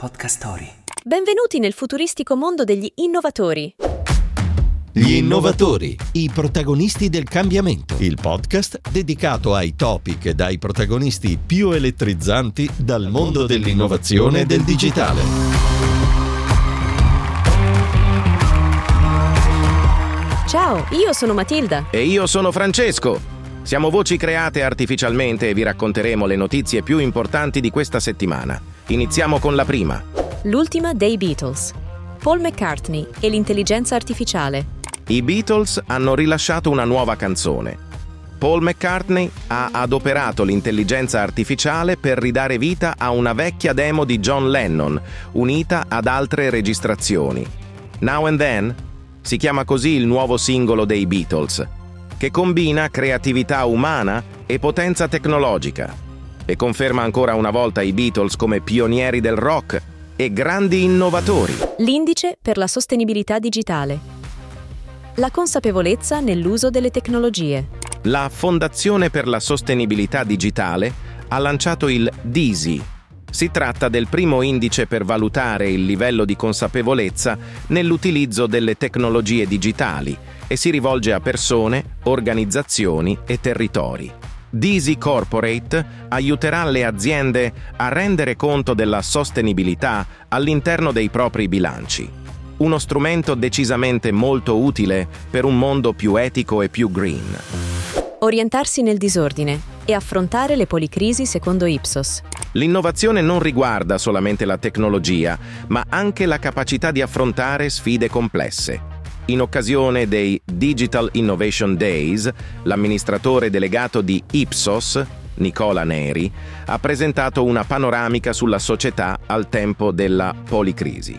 Podcast Story. Benvenuti nel futuristico mondo degli innovatori. Gli innovatori, i protagonisti del cambiamento. Il podcast dedicato ai topic e dai protagonisti più elettrizzanti dal mondo dell'innovazione e del digitale. Ciao, io sono Matilda. E io sono Francesco. Siamo voci create artificialmente e vi racconteremo le notizie più importanti di questa settimana. Iniziamo con la prima. L'ultima dei Beatles. Paul McCartney e l'intelligenza artificiale. I Beatles hanno rilasciato una nuova canzone. Paul McCartney ha adoperato l'intelligenza artificiale per ridare vita a una vecchia demo di John Lennon, unita ad altre registrazioni. Now and Then si chiama così il nuovo singolo dei Beatles, che combina creatività umana e potenza tecnologica e conferma ancora una volta i Beatles come pionieri del rock e grandi innovatori. L'indice per la sostenibilità digitale. La consapevolezza nell'uso delle tecnologie. La Fondazione per la Sostenibilità Digitale ha lanciato il DISI. Si tratta del primo indice per valutare il livello di consapevolezza nell'utilizzo delle tecnologie digitali e si rivolge a persone, organizzazioni e territori. Disi Corporate aiuterà le aziende a rendere conto della sostenibilità all'interno dei propri bilanci. Uno strumento decisamente molto utile per un mondo più etico e più green. Orientarsi nel disordine e affrontare le policrisi secondo Ipsos. L'innovazione non riguarda solamente la tecnologia, ma anche la capacità di affrontare sfide complesse. In occasione dei Digital Innovation Days, l'amministratore delegato di Ipsos, Nicola Neri, ha presentato una panoramica sulla società al tempo della policrisi.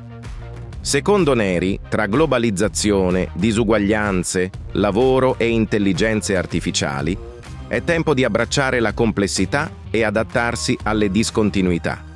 Secondo Neri, tra globalizzazione, disuguaglianze, lavoro e intelligenze artificiali, è tempo di abbracciare la complessità e adattarsi alle discontinuità.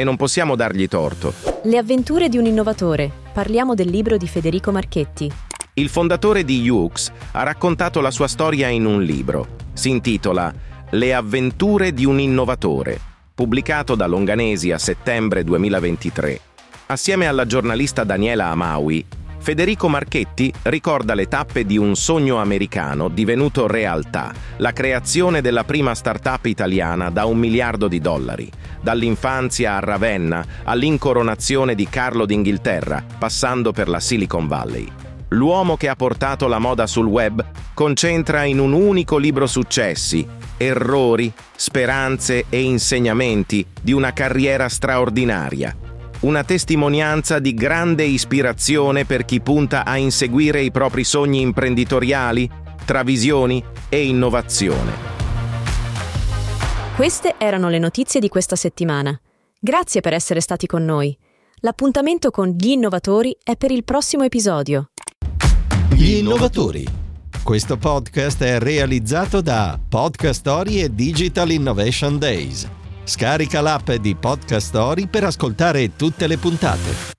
E non possiamo dargli torto. Le avventure di un innovatore. Parliamo del libro di Federico Marchetti. Il fondatore di Ux ha raccontato la sua storia in un libro. Si intitola Le avventure di un innovatore, pubblicato da Longanesi a settembre 2023. Assieme alla giornalista Daniela Amaui, Federico Marchetti ricorda le tappe di un sogno americano divenuto realtà, la creazione della prima start-up italiana da un miliardo di dollari, dall'infanzia a Ravenna all'incoronazione di Carlo d'Inghilterra, passando per la Silicon Valley. L'uomo che ha portato la moda sul web concentra in un unico libro successi, errori, speranze e insegnamenti di una carriera straordinaria una testimonianza di grande ispirazione per chi punta a inseguire i propri sogni imprenditoriali, tra visioni e innovazione. Queste erano le notizie di questa settimana. Grazie per essere stati con noi. L'appuntamento con gli innovatori è per il prossimo episodio. Gli innovatori. Questo podcast è realizzato da Podcast Story e Digital Innovation Days. Scarica l'app di Podcast Story per ascoltare tutte le puntate.